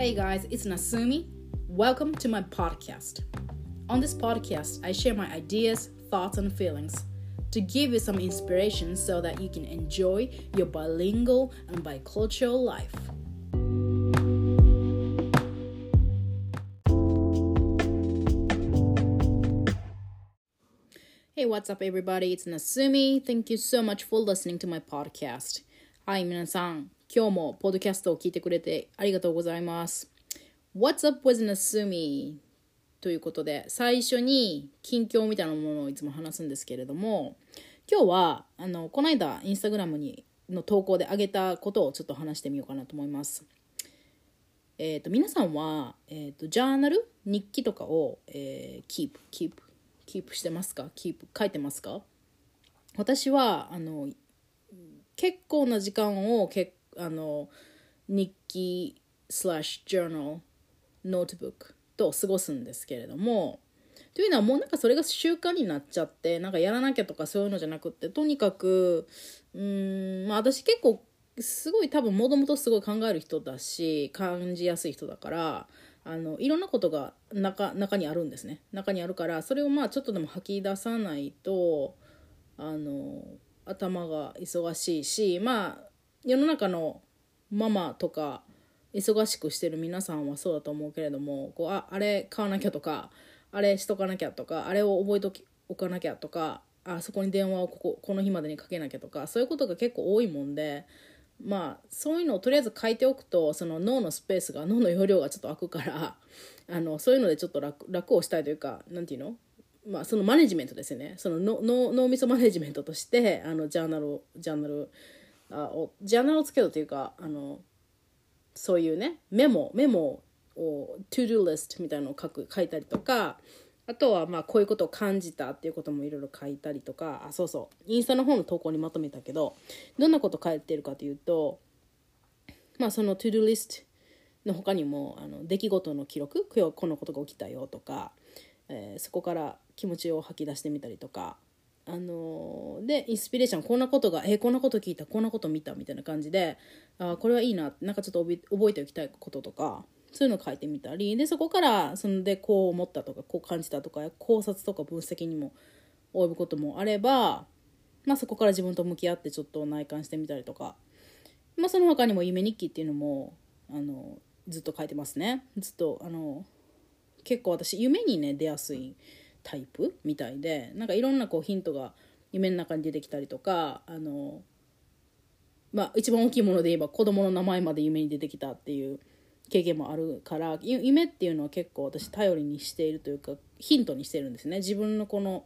Hey guys, it's Nasumi. Welcome to my podcast. On this podcast, I share my ideas, thoughts, and feelings to give you some inspiration so that you can enjoy your bilingual and bicultural life. Hey, what's up, everybody? It's Nasumi. Thank you so much for listening to my podcast. Hi, 皆さん. 今日もポッドキャストを聞いてくれてありがとうございます。What's up with Nasumi? ということで、最初に近況みたいなものをいつも話すんですけれども、今日は、あの、この間、インスタグラムにの投稿で上げたことをちょっと話してみようかなと思います。えっ、と、皆さんは、えっ、と、ジャーナル？日記とかを、えー、 keep、keep、keep してますか？ keep、書いてますか？私は、あの、結構な時間をけあの日記スラッシュジャーナルノートブックと過ごすんですけれどもというのはもうなんかそれが習慣になっちゃってなんかやらなきゃとかそういうのじゃなくってとにかくうーんまあ私結構すごい多分もともとすごい考える人だし感じやすい人だからあのいろんなことが中中にあるんですね。中にあるからそれをまあちょっとでも吐き出さないとあの頭が忙しいしまあ世の中のママとか忙しくしてる皆さんはそうだと思うけれどもこうああれ買わなきゃとかあれしとかなきゃとかあれを覚えときおかなきゃとかあそこに電話をこここの日までにかけなきゃとかそういうことが結構多いもんでまあそういうのをとりあえず書いておくとその脳のスペースが脳の容量がちょっと空くからあのそういうのでちょっと楽楽をしたいというかなんていうの？まあ、そのマネジメントですよね。その脳みそマネジメントとしてあのジャーナルジャーナルあをジャーナルをつけるというかあのそういうねメモメモを to do list みたいなのを書く書いたりとかあとはまあこういうことを感じたっていうこともいろいろ書いたりとかあそうそうインスタの方の投稿にまとめたけどどんなこと書いてるかというとまあその to do list の他にもあの出来事の記録今日このことが起きたよとかえーそこから気持ちを吐き出してみたりとか、あのーでインスピレーションこんなことがえーこんなこと聞いたこんなこと見たみたいな感じであこれはいいななんかちょっと覚えておきたいこととかそういうの書いてみたりでそこからそのでこう思ったとかこう感じたとか考察とか分析にも及ぶこともあれば、まあ、そこから自分と向き合ってちょっと内観してみたりとか、まあ、その他にも夢日記っていうのもあのずっと書いてますね。ずっとあの結構私夢にね出やすいタイプ？みたいでなんかいろんなこうヒントが夢の中に出てきたりとかあのまあ一番大きいもので言えば子供の名前まで夢に出てきたっていう経験もあるから夢っていうのは結構私頼りにしているというかヒントにしてるんですね。自分のこの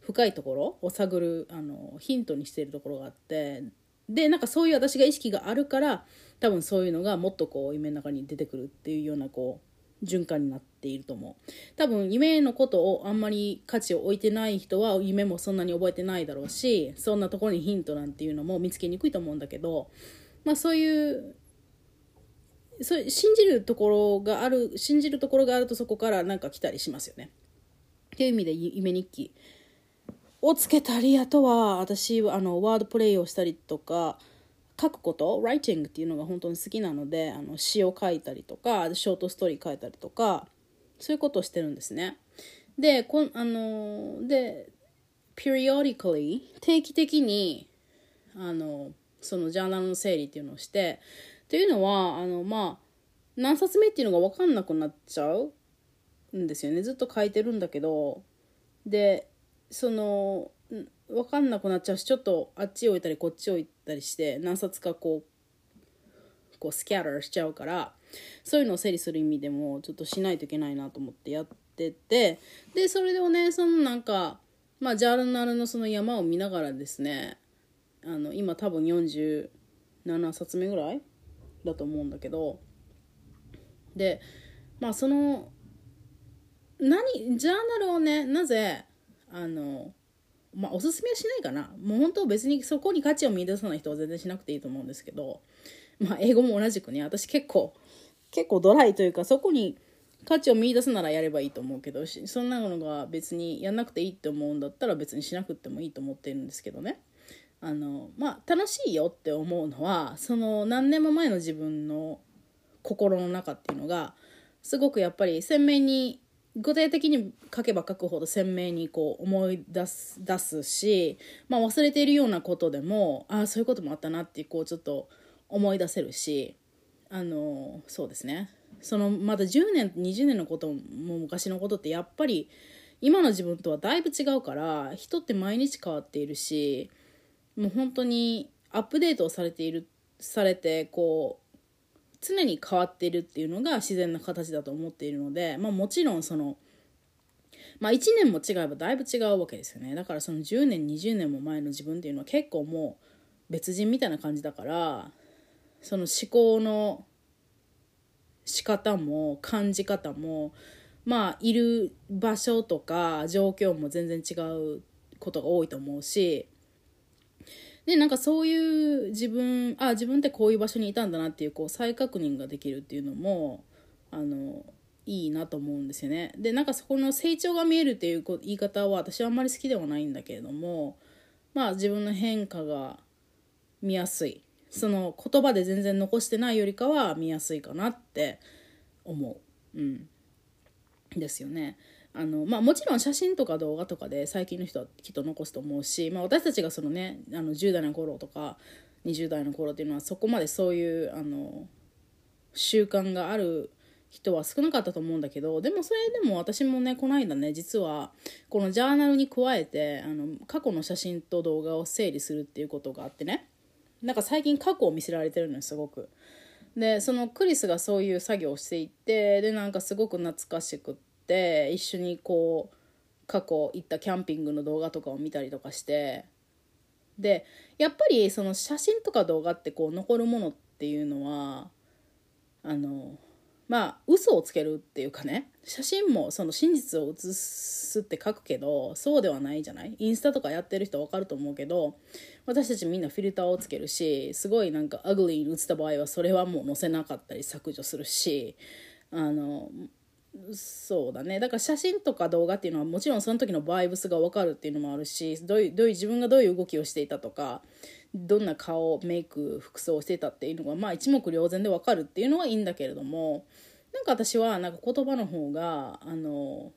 深いところを探るあのヒントにしているところがあってでなんかそういう私が意識があるから多分そういうのがもっとこう夢の中に出てくるっていうようなこう循環になっていると思う。多分夢のことをあんまり価値を置いてない人は夢もそんなに覚えてないだろうしそんなところにヒントなんていうのも見つけにくいと思うんだけどまあそういうそう信じるところがある信じるところがあるとそこからなんか来たりしますよね。っていう意味で夢日記をつけたりあとは私あのワードプレイをしたりとか書くことライティングっていうのが本当に好きなのであの詩を書いたりとかショートストーリー書いたりとかそういうことをしてるんですね。でこあので periodically 定期的にあのそのジャーナルの整理っていうのをしてっていうのはあのまあ何冊目っていうのが分かんなくなっちゃうんですよね。ずっと書いてるんだけど。でその分かんなくなっちゃうしちょっとあっち置いたりこっち置いたりして何冊かこうこうスキャターしちゃうからそういうのを整理する意味でもちょっとしないといけないなと思ってやっててでそれでねそのなんかまあジャーナルのその山を見ながらですねあの今多分47冊目ぐらいだと思うんだけどでまあその何ジャーナルをねなぜあのまあおすすめはしないかな。もう本当別にそこに価値を見出さない人は全然しなくていいと思うんですけど。まあ英語も同じくね。私結構結構ドライというかそこに価値を見出すならやればいいと思うけどそんなのが別にやんなくていいって思うんだったら別にしなくてもいいと思ってるんですけどね。あのまあ楽しいよって思うのはその何年も前の自分の心の中っていうのがすごくやっぱり鮮明に具体的に書けば書くほど鮮明にこう思い出す出すし、まあ、忘れているようなことでもああそういうこともあったなってこうちょっと思い出せるしあのそうですね。そのまだ10年20年のことも昔のことってやっぱり今の自分とはだいぶ違うから人って毎日変わっているしもう本当にアップデートをされているされてこう常に変わってるっていうのが自然な形だと思っているので、まあ、もちろんその、まあ、1年も違えばだいぶ違うわけですよね。だからその10年20年も前の自分っていうのは結構もう別人みたいな感じだからその思考の仕方も感じ方もまあいる場所とか状況も全然違うことが多いと思うしでなんかそういう自分あ自分ってこういう場所にいたんだなっていうこう再確認ができるっていうのもあのいいなと思うんですよね。でなんかそこの成長が見えるっていう言い方は私はあんまり好きではないんだけれどもまあ自分の変化が見やすいその言葉で全然残してないよりかは見やすいかなって思う。うん、ですよね。あのまあ、もちろん写真とか動画とかで最近の人はきっと残すと思うし、まあ、私たちがそのねあの10代の頃とか20代の頃っていうのはそこまでそういうあの習慣がある人は少なかったと思うんだけどでもそれでも私もねこの間ね実はこのジャーナルに加えてあの過去の写真と動画を整理するっていうことがあってねなんか最近過去を見せられてるのよすごく。でそのクリスがそういう作業をしていってでなんかすごく懐かしくって。って一緒にこう過去行ったキャンピングの動画とかを見たりとかしてでやっぱりその写真とか動画ってこう残るものっていうのはあのまあ嘘をつけるっていうかね写真もその真実を写すって書くけどそうではないじゃない？インスタとかやってる人分かると思うけど私たちみんなフィルターをつけるしすごいなんか ugly に写った場合はそれはもう載せなかったり削除するしあのそうだね。だから写真とか動画っていうのはもちろんその時のバイブスが分かるっていうのもあるしどういうどういう自分がどういう動きをしていたとかどんな顔メイク服装をしていたっていうのがまあ一目瞭然で分かるっていうのはいいんだけれどもなんか私はなんか言葉の方があの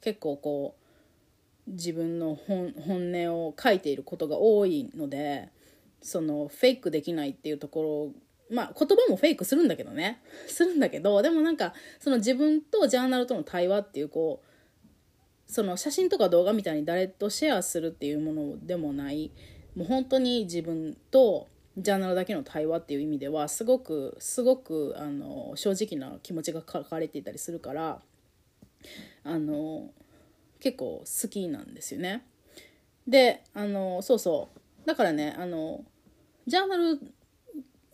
結構こう自分の本音を書いていることが多いのでそのフェイクできないっていうところまあ言葉もフェイクするんだけどね。するんだけどでもなんかその自分とジャーナルとの対話っていうこうその写真とか動画みたいに誰とシェアするっていうものでもない。もう本当に自分とジャーナルだけの対話っていう意味ではすごくすごくあの正直な気持ちが書かれていたりするからあの結構好きなんですよね。であのそうそう。だからねあのジャーナル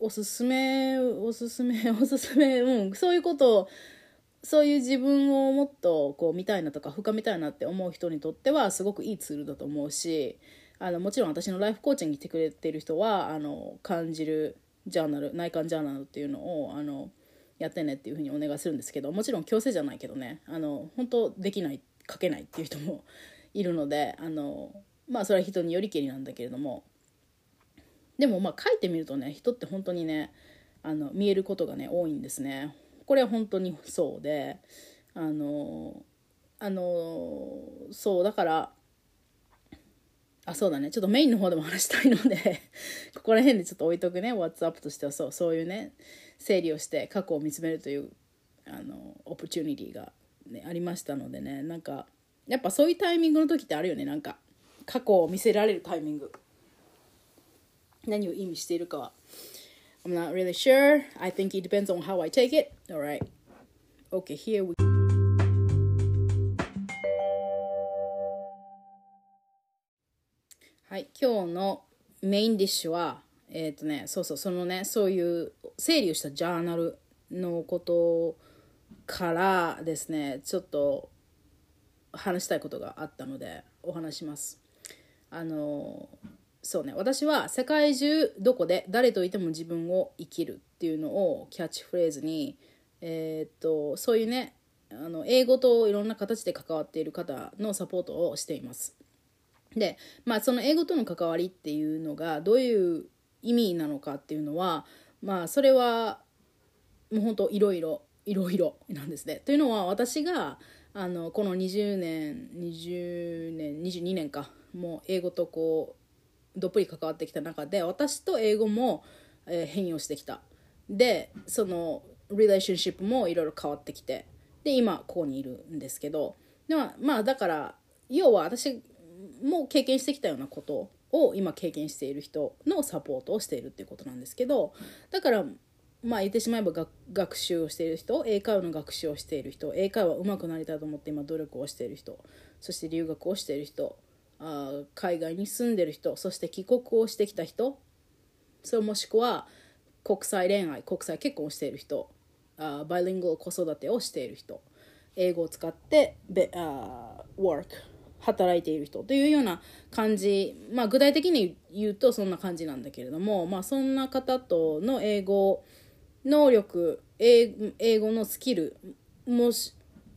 おすすめおすすめ おすすめうんそういうことをそういう自分をもっとこう見たいなとか深めたいなって思う人にとってはすごくいいツールだと思うしあのもちろん私のライフコーチに来てくれてる人はあの感じるジャーナル内観ジャーナルっていうのをあのやってねっていうふうにお願いするんですけどもちろん強制じゃないけどねあの本当できない書けないっていう人もいるのであのまあそれは人によりけりなんだけれどもでもまあ書いてみるとね人って本当にねあの見えることがね多いんですね。これは本当にそうであのあのそうだからあそうだね。ちょっとメインの方でも話したいので ここら辺でちょっと置いとくね。WhatsApp としてはそうそういうね整理をして過去を見つめるというあのオプチュニティが、ね、ありましたのでね。なんかやっぱそういうタイミングの時ってあるよね。なんか過去を見せられるタイミング。何を意味しているかは I'm not really sure. I think it depends on how I take it. Alright. Okay, here we go はい、今日のメインディッシュは、えっ、ー、とね、そうそう、そのね、そういう整理をしたジャーナルのことからですね、ちょっと話したいことがあったので、お話します。あの、そうね私は世界中どこで誰といても自分を生きるっていうのをキャッチフレーズにえー、っとそういうねあの英語といろんな形で関わっている方のサポートをしています。でまあその英語との関わりっていうのがどういう意味なのかっていうのはまあそれはもう本当いろいろいろいろなんですね。というのは私があのこの20年20年22年かもう英語とこうどっぷり関わってきた中で私と英語も、えー、変容してきた。でそのリレーションシップもいろいろ変わってきてで今ここにいるんですけどでもまあだから要は私も経験してきたようなことを今経験している人のサポートをしているっていうことなんですけどだからまあ言ってしまえば学習をしている人英会話の学習をしている人英会話上手くなりたいと思って今努力をしている人そして留学をしている人あ海外に住んでる人そして帰国をしてきた人それもしくは国際恋愛国際結婚をしている人あバイリングル子育てをしている人英語を使ってべあ work 働いている人というような感じ、まあ、具体的に言うとそんな感じなんだけれども、まあ、そんな方との英語能力英語のスキルも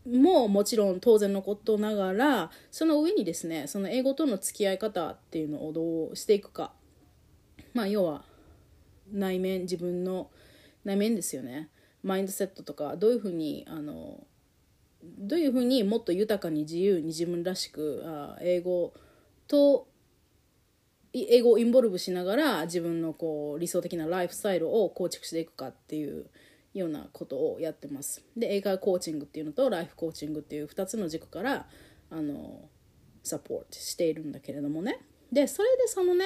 ももちろん当然のことながらその上にですねその英語との付き合い方っていうのをどうしていくか。まあ要は内面自分の内面ですよね。マインドセットとかどういうふうにあのどういうふうにもっと豊かに自由に自分らしくあ英語と英語をインボルブしながら自分のこう理想的なライフスタイルを構築していくかっていうようなことをやってます。で英会話コーチングっていうのとライフコーチングっていう2つの軸からあのサポートしているんだけれどもね。でそれでそのね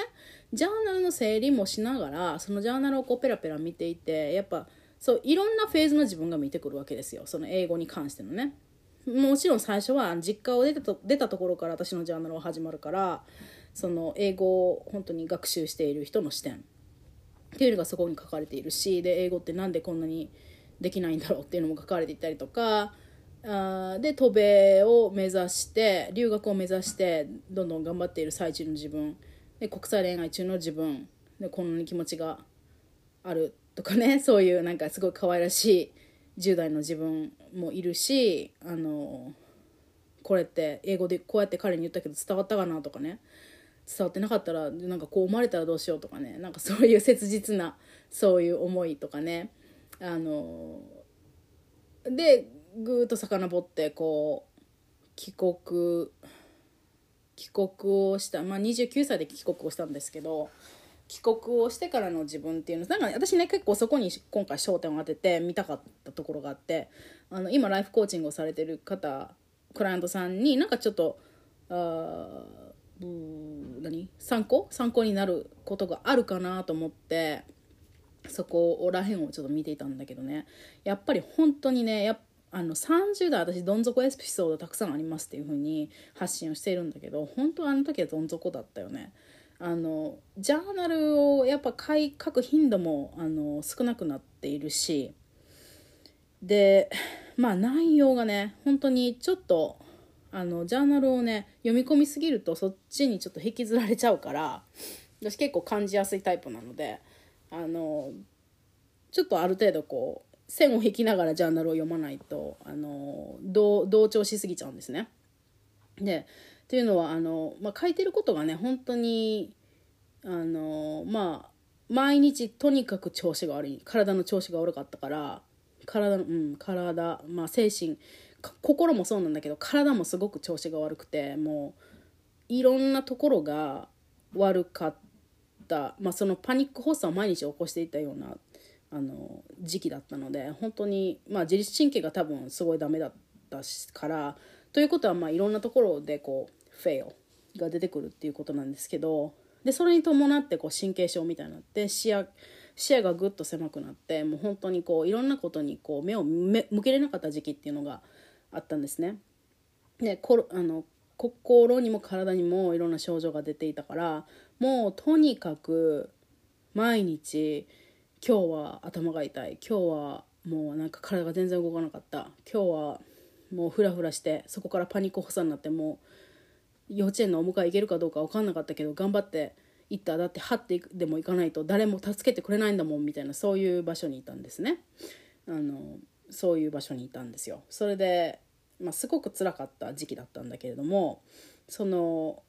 ジャーナルの整理もしながらそのジャーナルをこうペラペラ見ていてやっぱそういろんなフェーズの自分が見てくるわけですよその英語に関してのね。もちろん最初は実家を出たと出たところから私のジャーナルは始まるからその英語を本当に学習している人の視点っていうのがそこに書かれているしで英語って何でこんなにできないんだろうっていうのも書かれていたりとかあで渡米を目指して留学を目指してどんどん頑張っている最中の自分で国際恋愛中の自分でこんなに気持ちがあるとかね そういうなんかすごい可愛らしい10代の自分もいるしあのこれって英語でこうやって彼に言ったけど伝わったかなとかね。伝わってなかったらなんかこう思われたらどうしようとかね。なんかそういう切実なそういう思いとかね。あのでぐーっと遡ってこう帰国帰国をした、まあ、29歳で帰国をしたんですけど帰国をしてからの自分っていうのなんか私ね結構そこに今回焦点を当てて見たかったところがあってあの今ライフコーチングをされてる方クライアントさんになんかちょっとあ何？参考？参考になることがあるかなと思ってそこら辺をちょっと見ていたんだけどね。やっぱり本当にねやあの30代私どん底エピソードたくさんありますっていう風に発信をしているんだけど本当あの時はどん底だったよね。あのジャーナルをやっぱ書く頻度もあの少なくなっているしでまあ内容がね本当にちょっとあのジャーナルをね読み込みすぎるとそっちにちょっと引きずられちゃうから私結構感じやすいタイプなのであのちょっとある程度こう線を引きながらジャーナルを読まないとあの同調しすぎちゃうんですね。でっていうのはあの、まあ、書いてることがね本当にあのまあ毎日とにかく調子が悪い体の調子が悪かったから体うん体まあ精神心もそうなんだけど体もすごく調子が悪くてもういろんなところが悪かった、まあ、そのパニック発作を毎日起こしていたようなあの時期だったので本当に、まあ、自律神経が多分すごいダメだったからということはまあいろんなところでこうフェイルが出てくるっていうことなんですけどでそれに伴ってこう神経症みたいになって視野視野がぐっと狭くなってもう本当にこういろんなことにこう目を向けれなかった時期っていうのがあったんですね。でこあの心にも体にもいろんな症状が出ていたからもうとにかく毎日今日は頭が痛い今日はもうなんか体が全然動かなかった今日はもうフラフラしてそこからパニック発作になってもう幼稚園のお迎え行けるかどうか分かんなかったけど頑張って行っただってはってでも行かないと誰も助けてくれないんだもんみたいなそういう場所にいたんですねあのそういう場所にいたんですよそれで、まあ、すごく辛かった時期だったんだけれどもその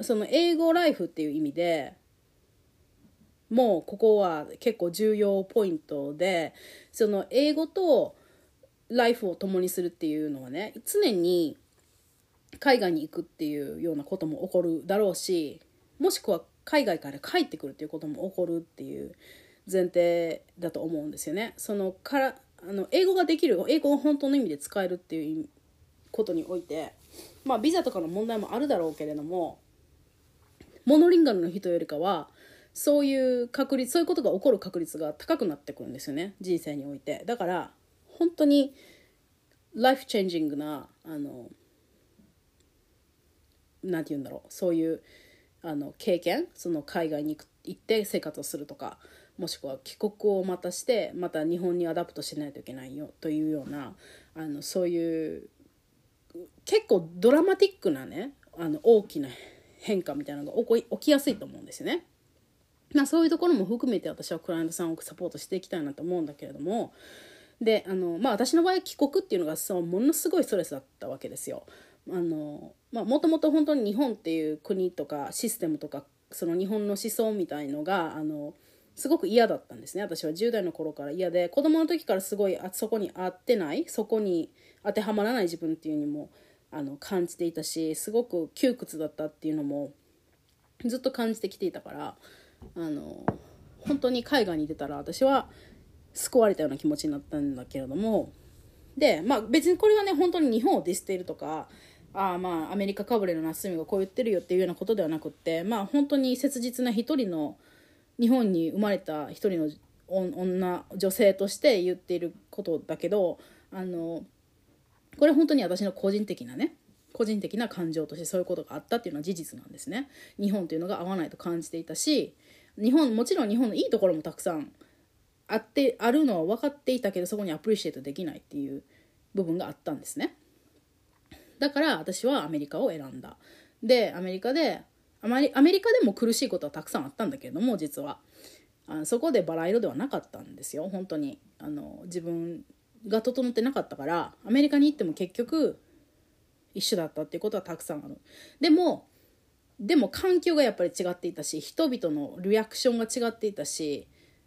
その英語ライフっていう意味でもうここは結構重要ポイントでその英語とライフを共にするっていうのはね常に海外に行くっていうようなことも起こるだろうしもしくは海外から帰ってくるっていうことも起こるっていう前提だと思うんですよね。そのからあの英語ができる英語を本当の意味で使えるっていうことにおいてまあビザとかの問題もあるだろうけれどもモノリンガルの人よりかはそういう確率そういうことが起こる確率が高くなってくるんですよね人生において。だから本当にライフチェンジングなあのなんて言うんだろうそういうあの経験その海外に行って生活をするとかもしくは帰国をまたしてまた日本に adapt しないといけないよというようなあのそういう結構ドラマティックなねあの大きな変化みたいなのが起こ起きやすいと思うんですよね。まあ、そういうところも含めて私はクライアントさんをサポートしていきたいなと思うんだけれどもであの、まあ、私の場合帰国っていうのがそうものすごいストレスだったわけですよ。あのまあ、もともと本当に日本っていう国とかシステムとかその日本の思想みたいのがあのすごく嫌だったんですね。私は10代の頃から。嫌で子供の時からすごいあそこに合ってないそこに当てはまらない自分っていうにもあの感じていたしすごく窮屈だったっていうのもずっと感じてきていたからあの本当に海外に出たら私は救われたような気持ちになったんだけれどもでまあ別にこれはね本当に日本をディスっているとかああまあアメリカかぶれの夏美がこう言ってるよっていうようなことではなくってまあ本当に切実な一人の日本に生まれた一人の女女性として言っていることだけどあのこれ本当に私の個人的なね個人的な感情としてそういうことがあったっていうのは事実なんですね。日本というのが合わないと感じていたし日本もちろん日本のいいところもたくさんあってあるのは分かっていたけどそこにアプリシエイトできないっていう部分があったんですね。だから私はアメリカを選んだ。でアメリカであまりアメリカでも苦しいことはたくさんあったんだけれども実は。あそこでバラ色ではなかったんですよ。本当に。あの自分が整ってなかったからアメリカに行っても結局一緒だったっていうことはたくさんある。でもでも環境がやっぱり違っていたし人々のリアクションが違っていたし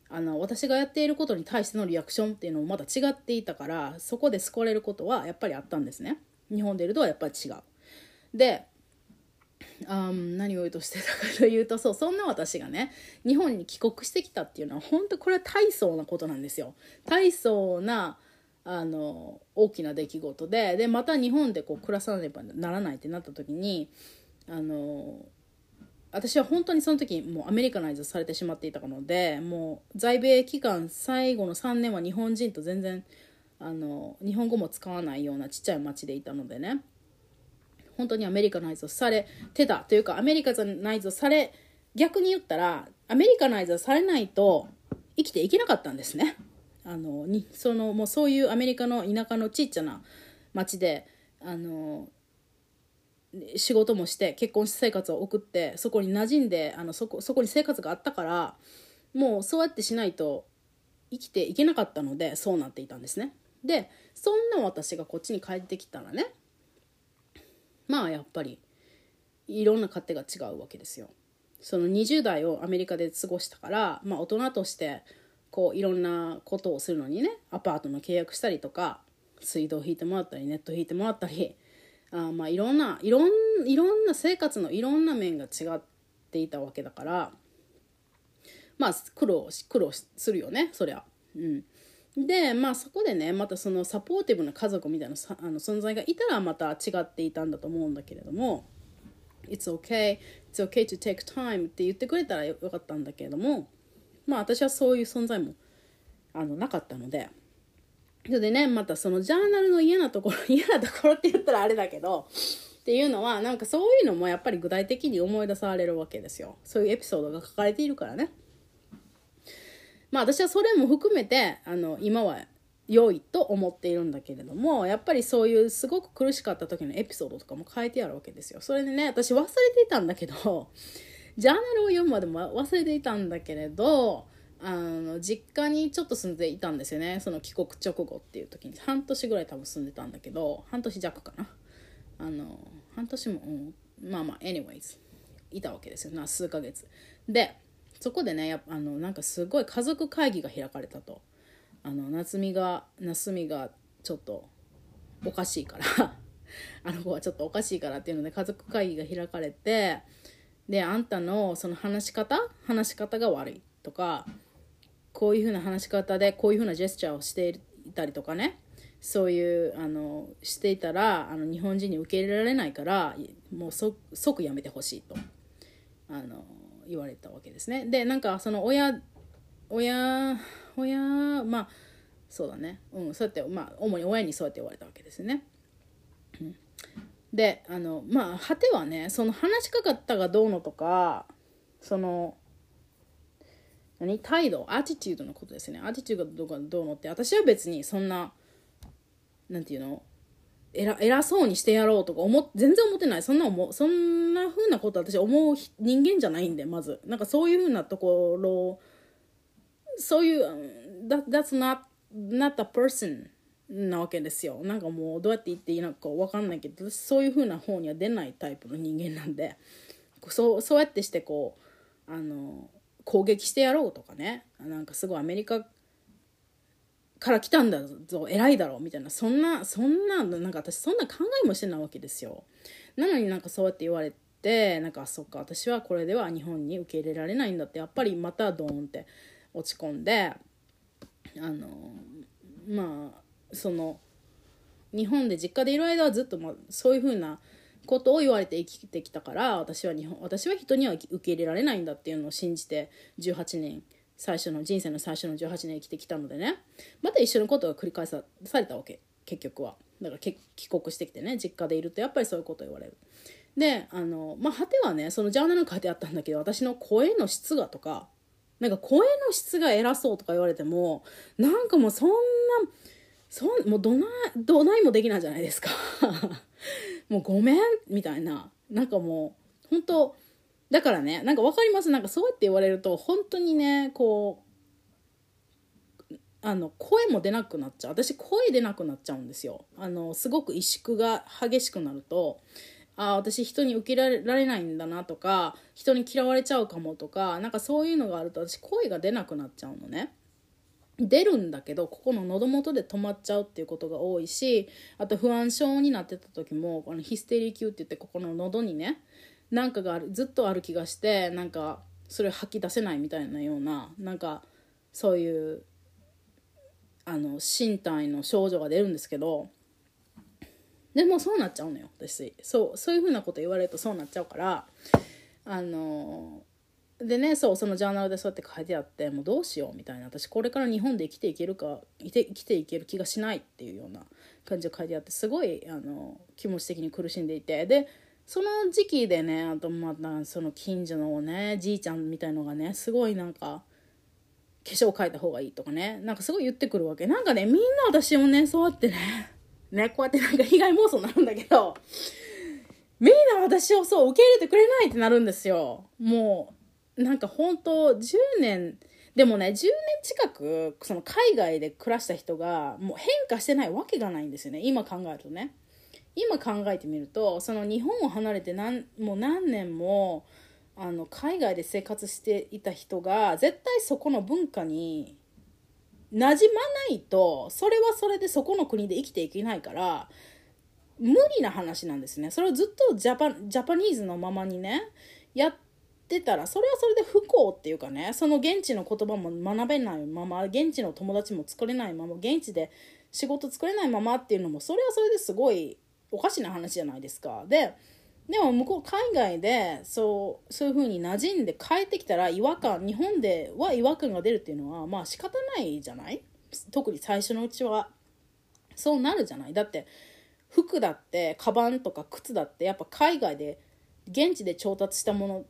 あの私がやっていることに対してのリアクションっていうのもまだ違っていたからそこで救われることはやっぱりあったんですね。日本でいるとはやっぱり違う。であ何を言うとしてたかというとそうそんな私がね日本に帰国してきたっていうのは本当これは大層なことなんですよ。大層なあの大きな出来事ででまた日本でこう暮らさねばならないってなった時にあの私は本当にその時もうアメリカナイズされてしまっていたのでもう在米期間最後の3年は日本人と全然あの日本語も使わないようなちっちゃい町でいたのでね本当にアメリカナイズされてたというかアメリカナイズされ逆に言ったらアメリカナイズされないと生きていけなかったんですね。あのにそのもうそういうアメリカの田舎のちっちゃな町であの仕事もして結婚生活を送ってそこに馴染んであのそこそこに生活があったからもうそうやってしないと生きていけなかったのでそうなっていたんですね。でそんな私がこっちに帰ってきたらねまあやっぱりいろんな勝手が違うわけですよ。その20代をアメリカで過ごしたから、まあ、大人としてこういろんなことをするのにねアパートの契約したりとか水道引いてもらったりネット引いてもらったりあまあいろんないろんいろんな生活のいろんな面が違っていたわけだからまあ苦労苦労するよねそりゃ。うんでまあそこでねまたそのサポーティブな家族みたいなあの存在がいたらまた違っていたんだと思うんだけれども「It's okay it's okay to take time」って言ってくれたらよかったんだけれどもまあ私はそういう存在もあのなかったのでそれでねまたそのジャーナルの嫌なところ 嫌なところって言ったらあれだけどっていうのはなんかそういうのもやっぱり具体的に思い出されるわけですよそういうエピソードが書かれているからね。まあ私はそれも含めてあの今は良いと思っているんだけれどもやっぱりそういうすごく苦しかった時のエピソードとかも書いてあるわけですよ。それでね私忘れていたんだけど ジャーナルを読むまでも忘れていたんだけれどあの実家にちょっと住んでいたんですよね。その帰国直後っていう時に。半年ぐらい多分住んでたんだけど半年弱かな。あの半年も、うん、まあまあ anyways いたわけですよ。な数ヶ月。でそこでねやっぱあのなんかすごい家族会議が開かれたと。あの夏美が夏美がちょっとおかしいから。あの子はちょっとおかしいからっていうので家族会議が開かれてであんたのその話し方？話し方が悪いとかこういうふうな話し方でこういうふうなジェスチャーをしていたりとかね。そういうあのしていたらあの日本人に受け入れられないからもう即やめてほしいと。あの言われたわけですね。でなんかその親親親まあそうだね。うんそうやってまあ主に親にそうやって言われたわけですね。うん、であのまあ果てはねその話しかかったがどうのとかその何？態度？アティチュードのことですね。アティチュードがどうのって私は別にそんななんていうの？偉偉そうにしてやろうとか思全然思ってない。そんな思そんな風なこと私思う人間じゃないんでまず。なんかそういう風なところそういう that, that's not not a person なわけですよ。なんかもうどうやって言っていいのか分かんないけどそういう風な方には出ないタイプの人間なんで。そうそうやってしてこうあの攻撃してやろうとかね。なんかすごいアメリカから来たんだぞ偉いだろみたいなそんなそんななんか私そんな考えもしてないわけですよ。なのになんかそうやって言われてなんかそっか私はこれでは日本に受け入れられないんだってやっぱりまたドーンって落ち込んであのまあその日本で実家でいる間はずっと、まあ、そういうふうなことを言われて生きてきたから私は日本私は人には受け入れられないんだっていうのを信じて18年最初の人生の最初の18年生きてきたのでね。また一緒のことが繰り返されたわけ。結局は。だから帰国してきてね。実家でいるとやっぱりそういうこと言われる。であのまあ果てはねそのジャーナルに書いてあったんだけど私の声の質がとかなんか声の質が偉そうとか言われてもなんかもうそんなそんもうどないどないもできないじゃないですか。もうごめんみたいな。なんかもう本当だからねなんか分かります？なんかそうやって言われると本当にねこうあの声も出なくなっちゃう。私声出なくなっちゃうんですよ。あのすごく萎縮が激しくなるとあ私人に受け入れられないんだなとか人に嫌われちゃうかもとかなんかそういうのがあると私声が出なくなっちゃうのね。出るんだけどここの喉元で止まっちゃうっていうことが多いしあと不安症になってた時もこのヒステリー級って言ってここの喉にねなんかがあるずっとある気がしてなんかそれを吐き出せないみたいなようななんかそういうあの身体の症状が出るんですけどでもそうなっちゃうのよ私。そうそういうふうなこと言われるとそうなっちゃうからあのでねそうそのジャーナルでそうやって書いてあってもうどうしようみたいな私これから日本で生きていけるか生きていける気がしないっていうような感じで書いてあってすごいあの気持ち的に苦しんでいてでその時期でねあとまたその近所のねじいちゃんみたいのがねすごいなんか化粧変えた方がいいとかね。なんかすごい言ってくるわけ。なんかねみんな私もねそうやってね ねこうやってなんか被害妄想になるんだけど みんな私をそう受け入れてくれないってなるんですよ。もうなんか本当10年でもね10年近くその海外で暮らした人がもう変化してないわけがないんですよね。今考えるとね。今考えてみるとその日本を離れて何もう何年もあの海外で生活していた人が絶対そこの文化に馴染まないとそれはそれでそこの国で生きていけないから無理な話なんですね。それをずっとジャパジャパニーズのままにねやってたらそれはそれで不幸っていうかねその現地の言葉も学べないまま現地の友達も作れないまま現地で仕事作れないままっていうのもそれはそれですごいおかしな話じゃないですか。ででも向こう海外でそうそういう風に馴染んで帰ってきたら違和感日本では違和感が出るっていうのはまあ仕方ないじゃない？特に最初のうちは。そうなるじゃない？だって服だってカバンとか靴だってやっぱ海外で現地で調達したもの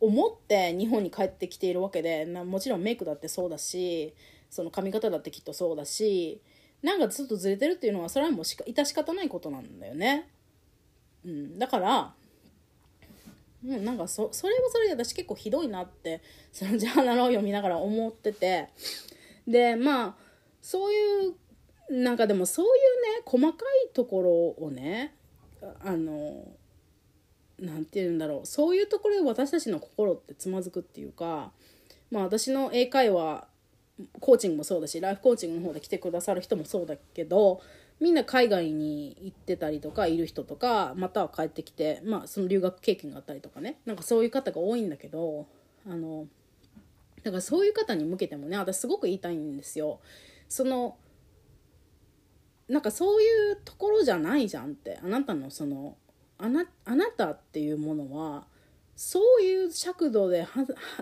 を持って日本に帰ってきているわけでもちろんメイクだってそうだしその髪型だってきっとそうだしなんかずっとずれてるっていうのはそれはもうしか致し方ないことなんだよね。うん、だから、う、なんかそそれはそれで私結構ひどいなって そのジャーナルを読みながら思ってて。でまあそういうなんかでもそういうね細かいところをねあの何て言うんだろう。そういうところで私たちの心ってつまずくっていうかまあ私の英会話コーチングもそうだしライフコーチングの方で来てくださる人もそうだけどみんな海外に行ってたりとかいる人とかまたは帰ってきて、まあ、その留学経験があったりとかねなんかそういう方が多いんだけどあのだからそういう方に向けてもね私すごく言いたいんですよ。そのなんかそういうところじゃないじゃんってあなたのそのあなあなたっていうものはそういう尺度で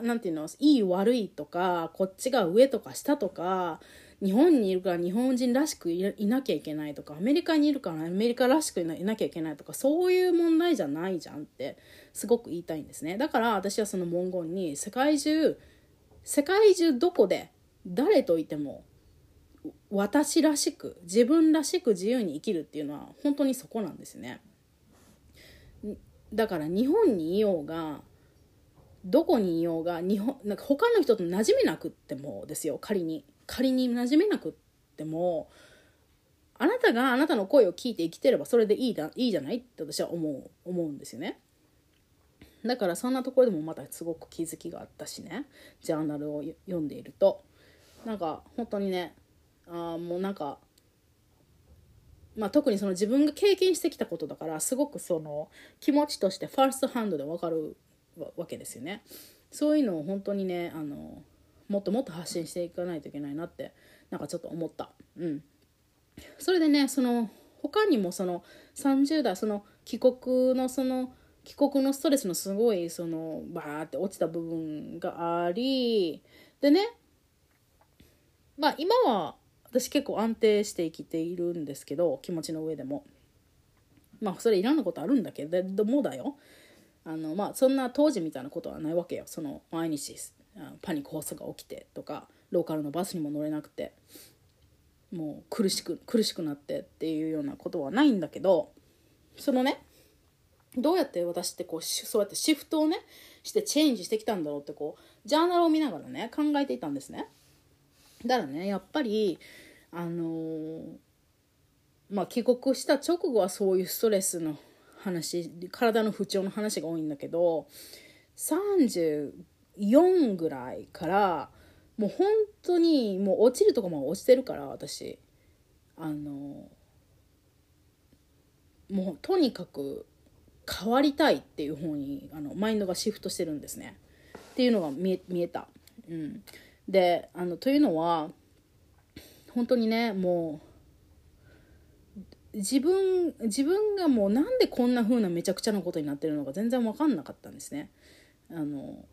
何て言うのいい悪いとかこっちが上とか下とか日本にいるから日本人らしくいなきゃいけないとかアメリカにいるからアメリカらしくいなきゃいけないとかそういう問題じゃないじゃんってすごく言いたいんですねだから私はその文言に世界中世界中どこで誰といても私らしく自分らしく自由に生きるっていうのは本当にそこなんですね。だから日本にいようがどこにいようが日本なんか他の人と馴染めなくってもですよ。仮に。仮に馴染めなくってもあなたがあなたの声を聞いて生きてればそれでいいだいいじゃないって私は思う思うんですよね。だからそんなところでもまたすごく気づきがあったしね。ジャーナルを読んでいると。なんか本当にねあもうなんかまあ、特にその自分が経験してきたことだからすごくその気持ちとしてファーストハンドで分かるわけですよね。そういうのを本当にねあのもっともっと発信していかないといけないなってなんかちょっと思った。うん、それでねその他にもその30代その帰国のその帰国のストレスのすごいそのバーって落ちた部分がありでねまあ今は私結構安定して生きているんですけど気持ちの上でも。まあそれいらんなことあるんだけどもだよ。あのまあそんな当時みたいなことはないわけよ。その毎日パニック発作が起きてとかローカルのバスにも乗れなくて。もう苦しく苦しくなってっていうようなことはないんだけどそのねどうやって私ってこうそうやってシフトをねしてチェンジしてきたんだろうってこうジャーナルを見ながらね考えていたんですね。だからねやっぱりあのー、まあ帰国した直後はそういうストレスの話体の不調の話が多いんだけど34ぐらいからもう本当にもう落ちるとこも落ちてるから私。あのもうとにかく変わりたいっていう方にあのマインドがシフトしてるんですね。っていうのが見え見えた。うん、であのというのは本当にねもう自分自分がもうなんでこんな風なめちゃくちゃなことになってるのか全然分かんなかったんですね。あの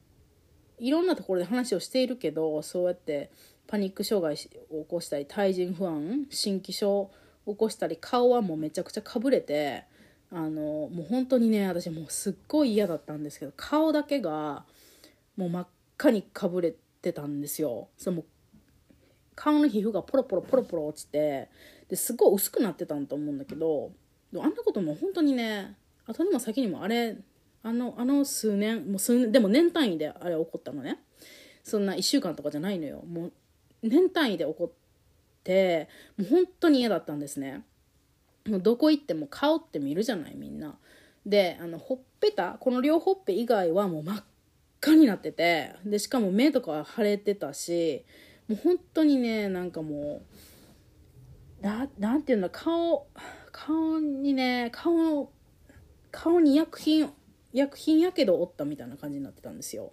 いろんなところで話をしているけどそうやってパニック障害を起こしたり対人不安心気症を起こしたり顔はもうめちゃくちゃかぶれてあのもう本当にね私もうすっごい嫌だったんですけど顔だけがもう真っ赤にかぶれててたんですよ。その顔の皮膚がポロポロポロポロ落ちてですごい薄くなってたんと思うんだけどあんなことも本当にね後にも先にもあれあのあの数年もう数年でも年単位であれ起こったのね。そんな1週間とかじゃないのよ。もう年単位で起こってもう本当に嫌だったんですね。もうどこ行っても顔って見るじゃないみんな。であのほっぺたこの両ほっぺ以外はもう真っ赤になっててでしかも目とか腫れてたしもう本当にねなんかもうななんていうんだ顔顔にね顔顔に薬品薬品やけどおったみたいな感じになってたんですよ。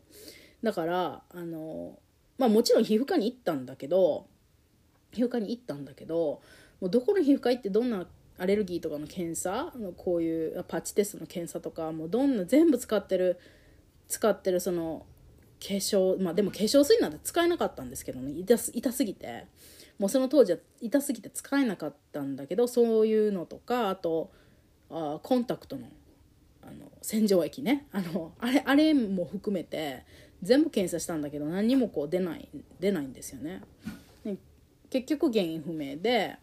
だからあのまあもちろん皮膚科に行ったんだけど皮膚科に行ったんだけどもうどこの皮膚科行ってどんなアレルギーとかの検査こういうパッチテストの検査とかもうどんな全部使ってる使ってるその化粧まあでも化粧水なんて使えなかったんですけどね。痛す痛すぎて。もうその当時は痛すぎて使えなかったんだけどそういうのとかあとあコンタクトのあの洗浄液ね。あのあれあれも含めて全部検査したんだけど何にもこう出ない出ないんですよね。結局原因不明で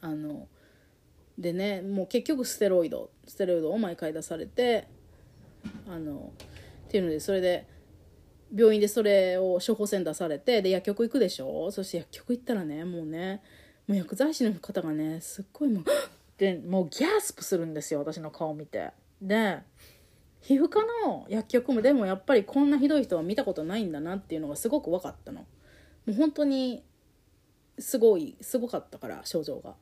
あのでねもう結局ステロイドステロイドを毎回出されてあのっていうのでそれで病院でそれを処方箋出されてで薬局行くでしょ？そして薬局行ったらねもうねもう薬剤師の方がねすっごいもう でもうギャスプするんですよ私の顔見て。で皮膚科の薬局もでもやっぱりこんなひどい人は見たことないんだなっていうのがすごく分かったの。もう本当にすごいすごかったから症状が。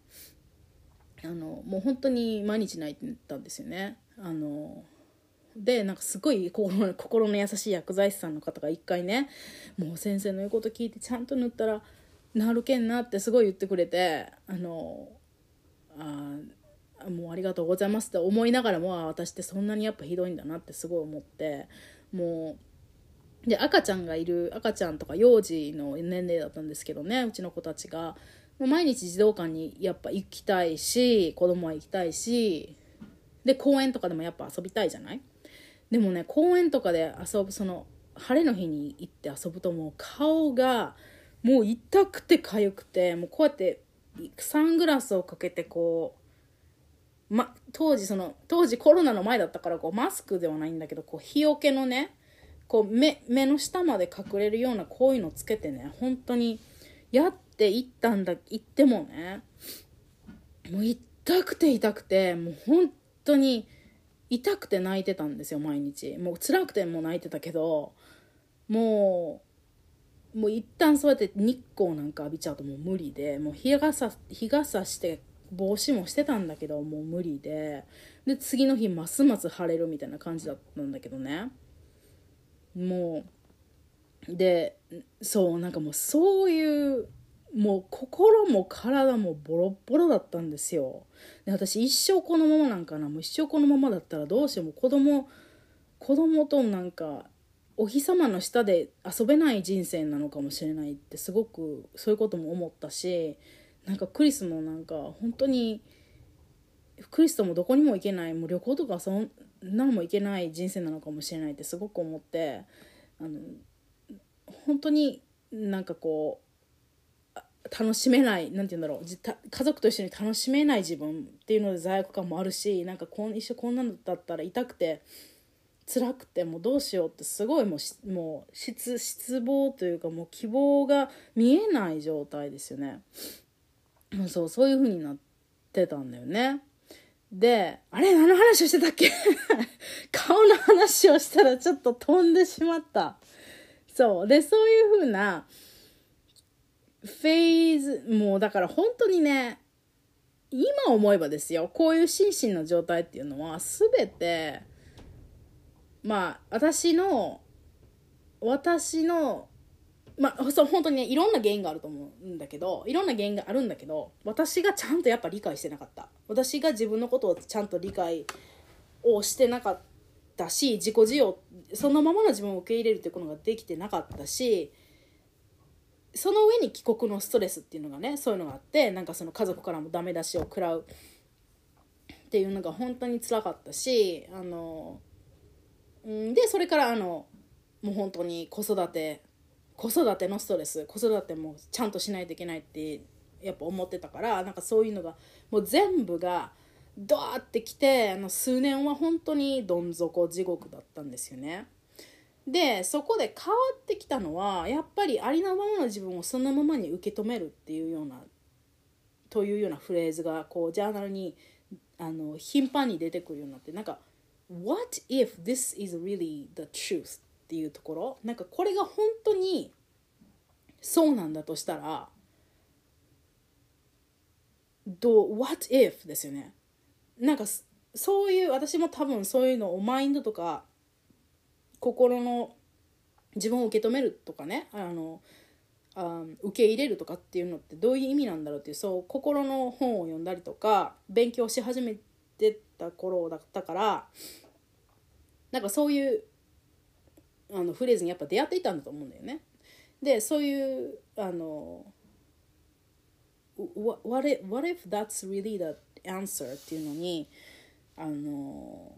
あのもう本当に毎日泣いてたんですよね。あのでなんかすごい心の優しい薬剤師さんの方が一回ねもう先生の言うこと聞いてちゃんと塗ったら治るけんなってすごい言ってくれてあのあもうありがとうございますって思いながらも私ってそんなにやっぱひどいんだなってすごい思ってもうで赤ちゃんがいる赤ちゃんとか幼児の年齢だったんですけどねうちの子たちが毎日児童館にやっぱ行きたいし子供は行きたいしで公園とかでもやっぱ遊びたいじゃない？でもね公園とかで遊ぶその晴れの日に行って遊ぶともう顔がもう痛くて痒くてもうこうやってサングラスをかけてこう、ま、当時その当時コロナの前だったからこうマスクではないんだけどこう日よけのねこう目目の下まで隠れるようなこういうのつけてね本当にやっていったんだ行ってもねもう痛くて痛くてもう本当に痛くて泣いてたんですよ毎日。もう辛くても泣いてたけどもうもう一旦そうやって日光なんか浴びちゃうともう無理でもう日傘日傘して帽子もしてたんだけどもう無理で。で次の日ますます晴れるみたいな感じだったんだけどね。もうでそうなんかもうそういうもう心も体もボロボロだったんですよ。で私一生このままなんかな。もう一生このままだったらどうしても子供子供となんかお日様の下で遊べない人生なのかもしれないってすごくそういうことも思ったしなんかクリスもなんか本当にクリスともどこにも行けない。もう旅行とかそんなのも行けない人生なのかもしれないってすごく思ってあの本当になんかこう楽しめない何て言うんだろう家族と一緒に楽しめない自分っていうので罪悪感もあるしなんかこん一緒こんなのだったら痛くて辛くてもうどうしようってすごいもうもう失失望というかもう希望が見えない状態ですよね。そうそういう風になってたんだよね。で、あれ何の話をしてたっけ？顔の話をしたらちょっと飛んでしまった。そう。で、そういう風な、フェーズ、もうだから本当にね、今思えばですよ、こういう心身の状態っていうのは全て、まあ、私の、私の、まあ、そう、本当にね、いろんな原因があると思うんだけど、いろんな原因があるんだけど、私がちゃんとやっぱ理解してなかった。私が自分のことをちゃんと理解をしてなかったし、自己需要、そのままの自分を受け入れるっていうことができてなかったし、その上に帰国のストレスっていうのがねそういうのがあってなんかその家族からもダメ出しを食らうっていうのが本当につらかったしあのでそれからあのもう本当に子育て子育てのストレス子育てもちゃんとしないといけないってやっぱ思ってたからなんかそういうのがもう全部がドワーってきてあの数年は本当にどん底地獄だったんですよね。でそこで変わってきたのはやっぱりありのままの自分をそのままに受け止めるっていうようなというようなフレーズがこうジャーナルにあの頻繁に出てくるようになってなんか「What if this is really the truth?」っていうところ。なんかこれが本当にそうなんだとしたらどう What if? ですよね。なんかそういう私も多分そういうのをマインドとか心の自分を受け止めるとかねあのあ受け入れるとかっていうのってどういう意味なんだろうっていうそう心の本を読んだりとか勉強し始めてた頃だったからなんかそういうあのフレーズにやっぱ出会っていたんだと思うんだよね。でそういうあの what if, what if that's really the answer っていうのにあの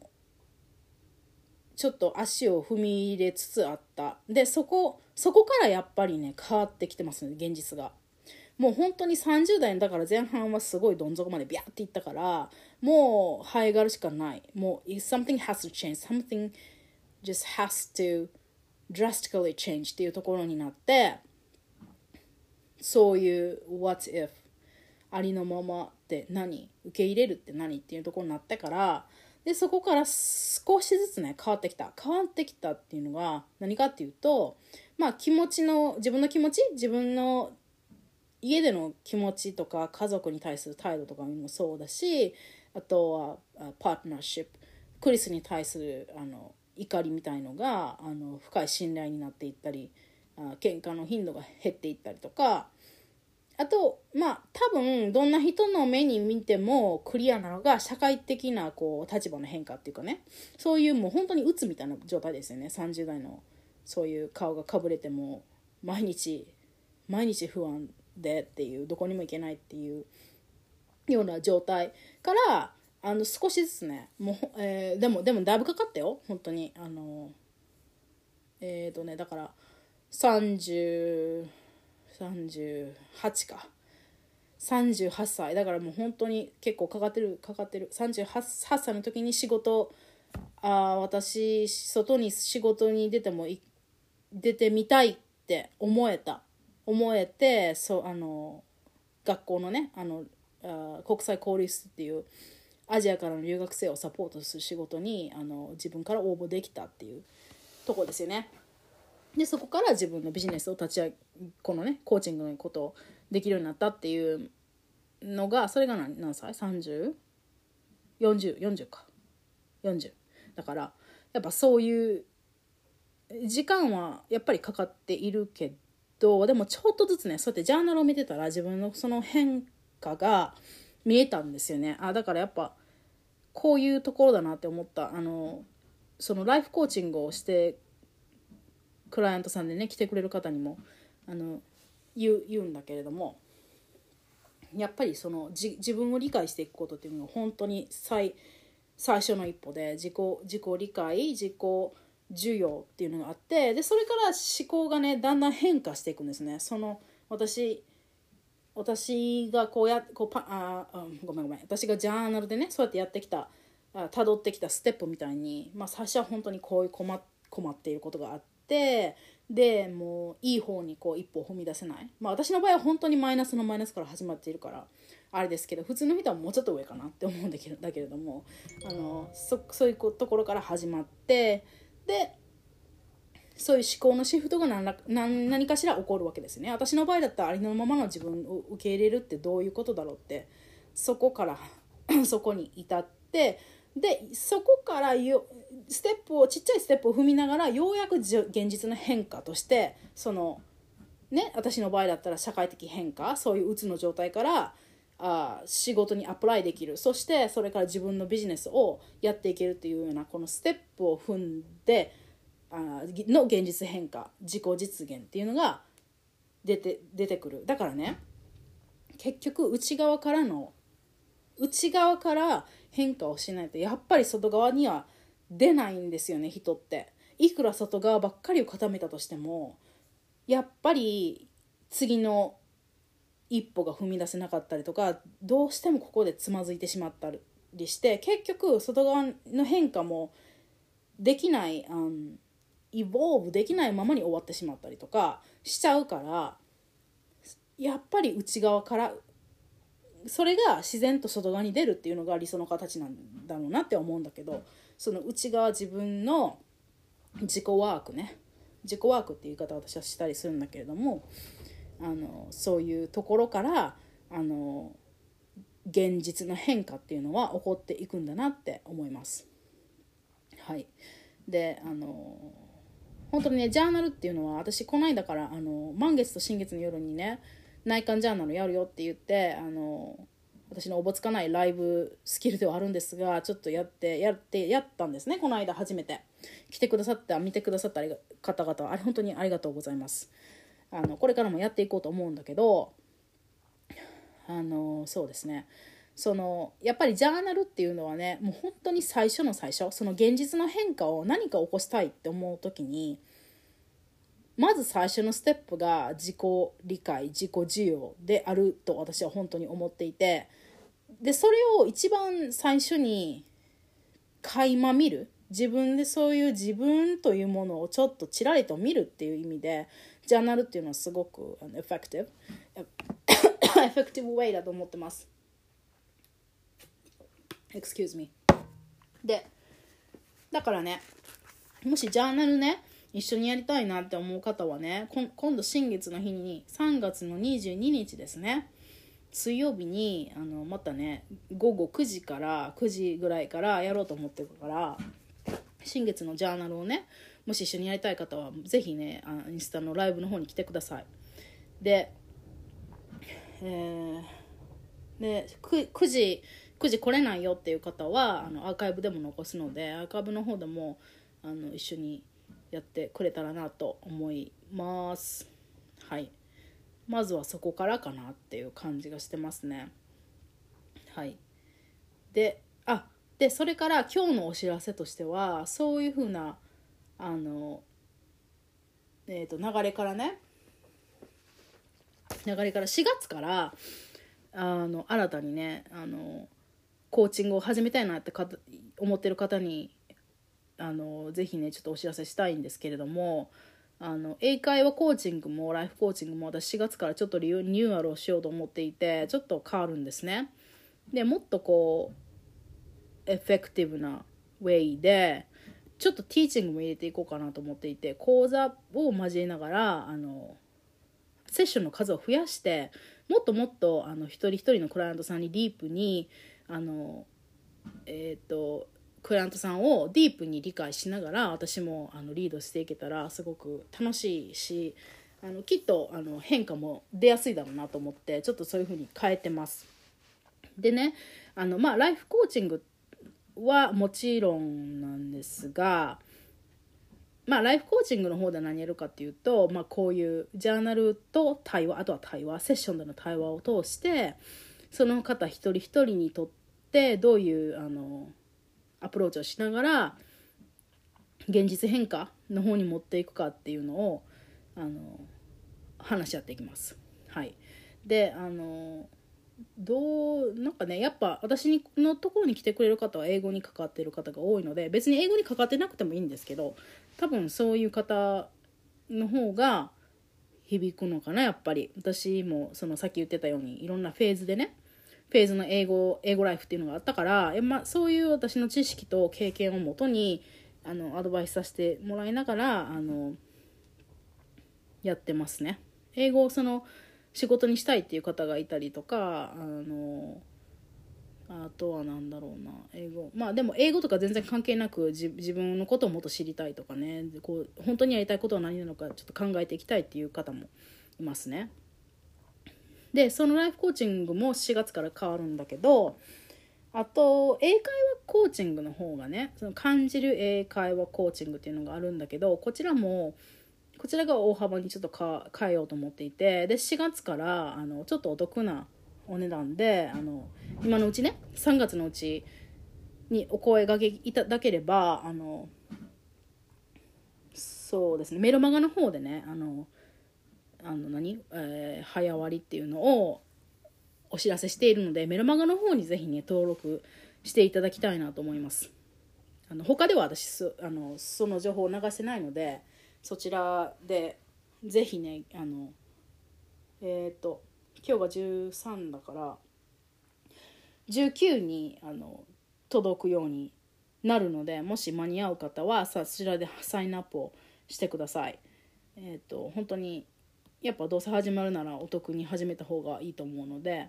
ちょっと足を踏み入れつつあった。でそこそこからやっぱりね変わってきてますね現実が。もう本当に30代だから前半はすごいどん底までビャーっていったからもう生えがるしかない。もう something has to change. Something just has to drastically change っていうところになってそういう what if ありのままって何？受け入れるって何？っていうところになってからでそこから少しずつね変わってきた。変わってきたっていうのが何かっていうとまあ気持ちの自分の気持ち自分の家での気持ちとか家族に対する態度とかもそうだしあとはパートナーシップクリスに対するあの怒りみたいのがあの深い信頼になっていったりあ喧嘩の頻度が減っていったりとかあとまあ多分どんな人の目に見てもクリアなのが社会的なこう立場の変化っていうかね。そういうもう本当に鬱みたいな状態ですよね。30代のそういう顔がかぶれても毎日毎日不安でっていうどこにも行けないっていうような状態からあの少しずつねもう、えー、でもでもだいぶかかったよ。本当にあのえっ、ー、とねだから30 38か。38歳。だからもう本当に結構かかってるかかってる。38歳の時に仕事あ私外に仕事に出ても出てみたいって思えた。思えてそうあの学校のねあのあ国際交流室っていうアジアからの留学生をサポートする仕事にあの自分から応募できたっていうとこですよね。でそこから自分のビジネスを立ち上げこのねコーチングのことをできるようになったっていうのがそれが何何歳 ?30?4040 か。40だからやっぱそういう時間はやっぱりかかっているけどでもちょっとずつねそうやってジャーナルを見てたら自分のその変化が見えたんですよね。あだからやっぱこういうところだなって思った。あのそのライフコーチングをしてクライアントさんでね来てくれる方にもあの言う言うんだけれどもやっぱりそのじ自分を理解していくことっていうのが本当に最最初の一歩で自己自己理解自己需要っていうのがあってでそれから思考がねだんだん変化していくんですね。その私私がこうやこうパああごめんごめん私がジャーナルでねそうやってやってきたたどってきたステップみたいに、まあ、最初は本当にこういう困困っていることがあってでもういい方にこう一歩踏み出せない。まあ私の場合は本当にマイナスのマイナスから始まっているからあれですけど普通の人はもうちょっと上かなって思うんだけどだけれどもあのそそういうところから始まってでそういう思考のシフトが何ら何何かしら起こるわけですね。私の場合だったらありのままの自分を受け入れるってどういうことだろうってそこから そこに至ってでそこからよステップをちっちゃいステップを踏みながらようやく現実の変化としてそのね私の場合だったら社会的変化そういううつの状態からあ仕事にアプライできる。そしてそれから自分のビジネスをやっていけるっていうようなこのステップを踏んであの現実変化自己実現っていうのが出て出てくる。だからね結局内側からの内側から変化をしないとやっぱり外側には出ないんですよね人って。いくら外側ばっかりを固めたとしてもやっぱり次の一歩が踏み出せなかったりとかどうしてもここでつまずいてしまったりして結局外側の変化もできない、うん、イボーブできないままに終わってしまったりとかしちゃうからやっぱり内側からそれが自然と外側に出るっていうのが理想の形なんだろうなって思うんだけどその内側自分の自己ワークね。自己ワークっていう言い方私はしたりするんだけれどもあのそういうところからあの現実の変化っていうのは起こっていくんだなって思います。はい、であの本当にねジャーナルっていうのは私この間からあの満月と新月の夜にね内観ジャーナルやるよって言ってあの私のおぼつかないライブスキルではあるんですがちょっとやってやってやったんですねこの間初めて。来てくださった見てくださった方々あれ本当にありがとうございます。あのこれからもやっていこうと思うんだけどあのそうですね。そのやっぱりジャーナルっていうのはねもう本当に最初の最初その現実の変化を何か起こしたいって思う時にまず最初のステップが自己理解自己受容であると私は本当に思っていてでそれを一番最初に垣間見る自分でそういう自分というものをちょっとちらりと見るっていう意味でジャーナルっていうのはすごく effective effective way だと思ってます。Excuse me でだからねもしジャーナルね一緒にやりたいなって思う方はね今度新月の日に3月の22日ですね。水曜日にあのまたね午後9時から9時ぐらいからやろうと思ってるから新月のジャーナルをねもし一緒にやりたい方は是非ねあインスタのライブの方に来てください。でえー、で 9, 9時9時来れないよっていう方はあのアーカイブでも残すのでアーカイブの方でもあの一緒にやってくれたらなと思います。はい。まずはそこからかなっていう感じがしてますね。はい。であでそれから今日のお知らせとしてはそういうふうなあのえーと、流れからね流れから4月からあの新たにねあのコーチングを始めたいなってか思ってる方にあのぜひねちょっとお知らせしたいんですけれどもあの英会話コーチングもライフコーチングも私4月からちょっとリニューアルをしようと思っていてちょっと変わるんですね。でもっとこうエフェクティブなウェイでちょっとティーチングも入れていこうかなと思っていて講座を交えながらあのセッションの数を増やしてもっともっとあの一人一人のクライアントさんにディープにあのえっ、ー、とクライアントさんをディープに理解しながら私もあのリードしていけたらすごく楽しいしあのきっとあの変化も出やすいだろうなと思ってちょっとそういうふうに変えてます。でねあのまあライフコーチングはもちろんなんですがまあライフコーチングの方で何やるかっていうと、まあ、こういうジャーナルと対話あとは対話セッションでの対話を通してその方一人一人にとってどういうあのアプローチをしながら現実変化の方に持っていくかっていうのをあの話し合っていきます。はい、であのどうなんかねやっぱ私のところに来てくれる方は英語に関わってる方が多いので別に英語に関わってなくてもいいんですけど多分そういう方の方が響くのかなやっぱり私もそのさっき言ってたようにいろんなフェーズでねフェーズの英語英語ライフっていうのがあったからえ、まそういう私の知識と経験をもとにあのアドバイスさせてもらいながらあのやってますね。英語をその仕事にしたいっていう方がいたりとかあのあとは何だろうな英語まあでも英語とか全然関係なく自分のことをもっと知りたいとかねこう本当にやりたいことは何なのかちょっと考えていきたいっていう方もいますね。でそのライフコーチングも4月から変わるんだけどあと英会話コーチングの方がねその感じる英会話コーチングっていうのがあるんだけどこちらもこちらが大幅にちょっと変えようと思っていてで4月からあのちょっとお得なお値段であの今のうちね3月のうちにお声がけいただければあのそうですねメルマガの方でねあのあの何、えー、早割っていうのをお知らせしているのでメルマガの方にぜひね登録していただきたいなと思いますあの他では私あのその情報を流してないのでそちらでぜひねあのえっ、ー、と今日が13だから19にあの届くようになるのでもし間に合う方はそちらでサインアップをしてください。えっ、ー、と本当にやっぱどうせ始まるならお得に始めた方がいいと思うので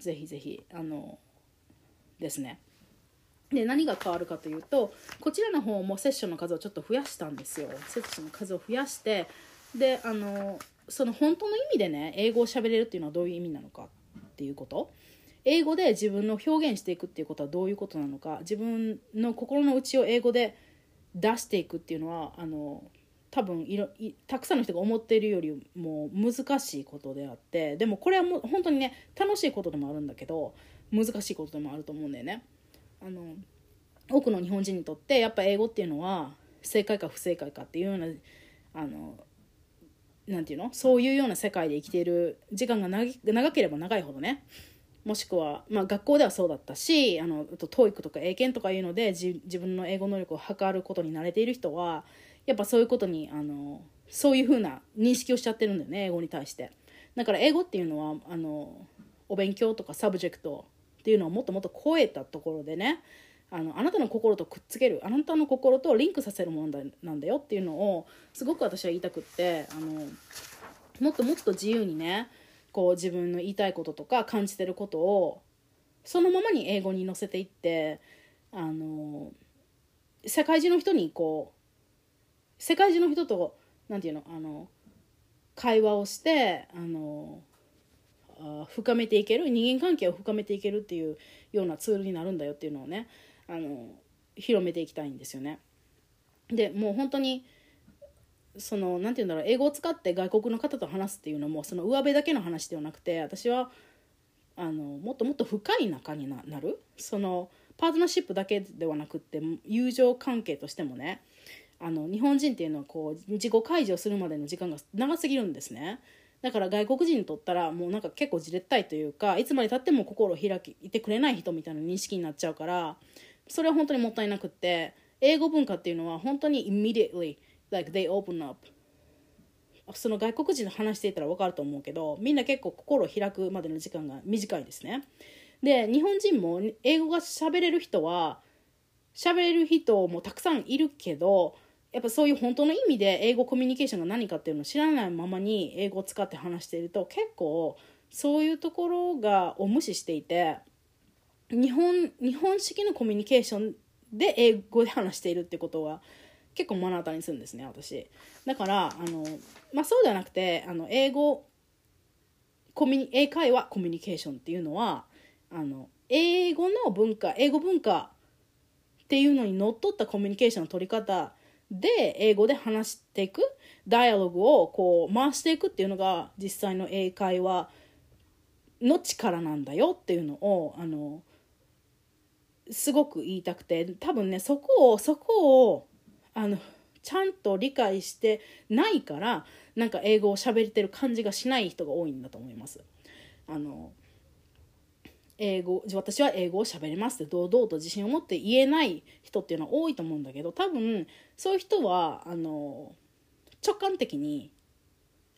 ぜひぜひあのですね。で何が変わるかというとこちらの方もセッションの数をちょっと増やしたんですよ。セッションの数を増やしてであのその本当の意味でね英語を喋れるっていうのはどういう意味なのかっていうこと。英語で自分の表現していくっていうことはどういうことなのか自分の心の内を英語で出していくっていうのはあの多分いろたくさんの人が思っているよりも難しいことであってでもこれはもう本当にね楽しいことでもあるんだけど難しいことでもあると思うんだよね。あの多くの日本人にとってやっぱ英語っていうのは正解か不正解かっていうようなあのなんていうの？そういうような世界で生きている時間が長ければ長いほどねもしくは、まあ、学校ではそうだったしあのと TOEIC とか英検とかいうので自分の英語能力を測ることに慣れている人はやっぱそういうことにあのそういうふうな認識をしちゃってるんだよね英語に対して。だから英語っていうのはあのお勉強とか subject っていうのをもっともっと超えたところでねあのあなたの心とくっつけるあなたの心とリンクさせるものなんだよっていうのをすごく私は言いたくってあのもっともっと自由にねこう自分の言いたいこととか感じてることをそのままに英語に乗せていってあの世界中の人にこう世界中の人と何て言うのあの会話をしてあの深めていける人間関係を深めていけるっていうようなツールになるんだよっていうのをねあの広めていきたいんですよね。でもう本当にその何て言うんだろう英語を使って外国の方と話すっていうのもその上辺だけの話ではなくて私はあのもっともっと深い仲になるそのパートナーシップだけではなくって友情関係としてもねあの日本人っていうのはこう自己解除するまでの時間が長すぎるんですね。だから外国人にとったらもうなんか結構じれったいというかいつまでたっても心を開きいてくれない人みたいな認識になっちゃうからそれは本当にもったいなくって英語文化っていうのは本当に immediately like they open up. その外国人と話していたら分かると思うけどみんな結構心を開くまでの時間が短いですね。で日本人も英語が喋れる人は喋れる人もたくさんいるけどやっぱそういう本当の意味で英語コミュニケーションが何かっていうのを知らないままに英語を使って話していると結構そういうところがを無視していて日本日本式のコミュニケーションで英語で話しているってことは結構目の当たりにするんですね私。だからあの、まあ、そうではなくてあの英語コミュ英会話コミュニケーションっていうのはあの英語の文化英語文化っていうのにのっとったコミュニケーションの取り方で英語で話していくダイアログをこう回していくっていうのが実際の英会話の力なんだよっていうのをあのすごく言いたくて多分ねそこをそこをあのちゃんと理解してないからなんか英語を喋れてる感じがしない人が多いんだと思います。あの英語私は英語を喋れますって堂々と自信を持って言えない人っていうのは多いと思うんだけど多分そういう人はあの直感的に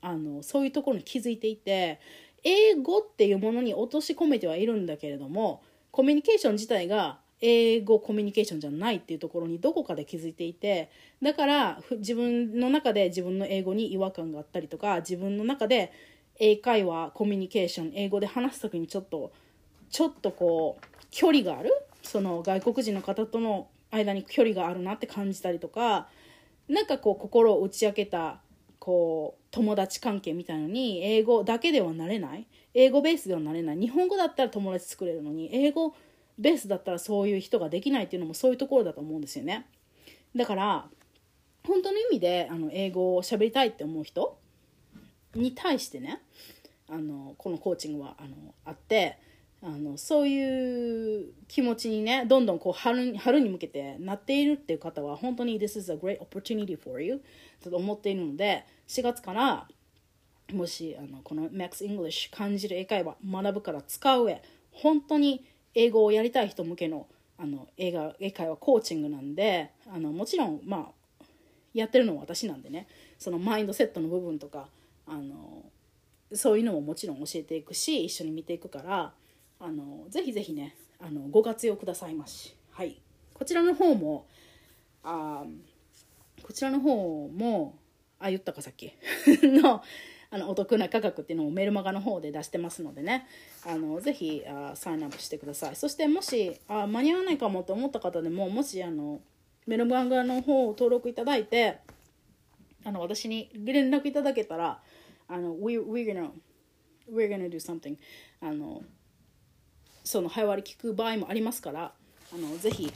あのそういうところに気づいていて英語っていうものに落とし込めてはいるんだけれどもコミュニケーション自体が英語コミュニケーションじゃないっていうところにどこかで気づいていてだから自分の中で自分の英語に違和感があったりとか自分の中で英会話コミュニケーション英語で話す時にちょっとちょっとこう距離がある？その外国人の方との間に距離があるなって感じたりとかなんかこう心を打ち明けたこう友達関係みたいのに英語だけではなれない？英語ベースではなれない？日本語だったら友達作れるのに？英語ベースだったらそういう人ができないっていうのもそういうところだと思うんですよね。だから本当の意味であの英語を喋りたいって思う人に対してねあのこのコーチングはあのあってあのそういう気持ちにねどんどんこう春春に向けてなっているっていう方は本当に This is a great opportunity for you と思っているので4月からもしあのこの Max English 感じる英会話学ぶから使う上本当に英語をやりたい人向けのあの映画英会話コーチングなんであのもちろんまあやってるのは私なんでねそのマインドセットの部分とかあのそういうのももちろん教えていくし一緒に見ていくからあのぜひぜひねあのご活用くださいまし。はい、こちらの方もあこちらの方もあ言ったかさっき。のあのお得な価格っていうのをメルマガの方で出してますのでね。あのぜひあサインアップしてください。そしてもしあ間に合わないかもと思った方でももしあのメルマガの方を登録いただいてあの私に連絡いただけたらあの we, we're gonna we're gonna do something あのその早割り聞く場合もありますからあのぜひ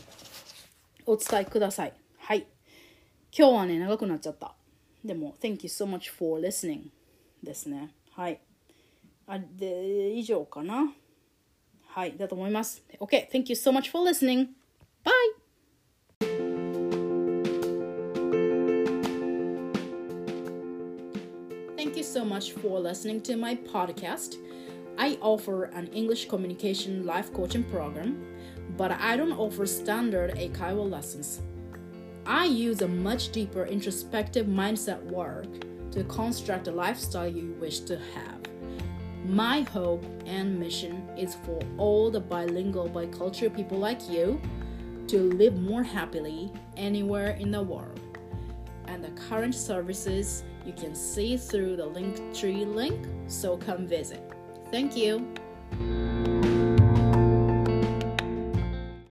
お伝えくださいはい今日はね長くなっちゃったでも Thank you so much for listening ですねはいあで以上かなはいだと思います OK Thank you so much for listening Bye Thank you so much for listening to my podcast. I offer an English communication life coaching program, but I don't offer standard Eikaiwa lessons. I use a much deeper introspective mindset work to construct the lifestyle you wish to have. My hope and mission is for all the bilingual, bicultural people like you to live more happily anywhere in the world. And the current services you can see through the Linktree link, so come visit. Thank you.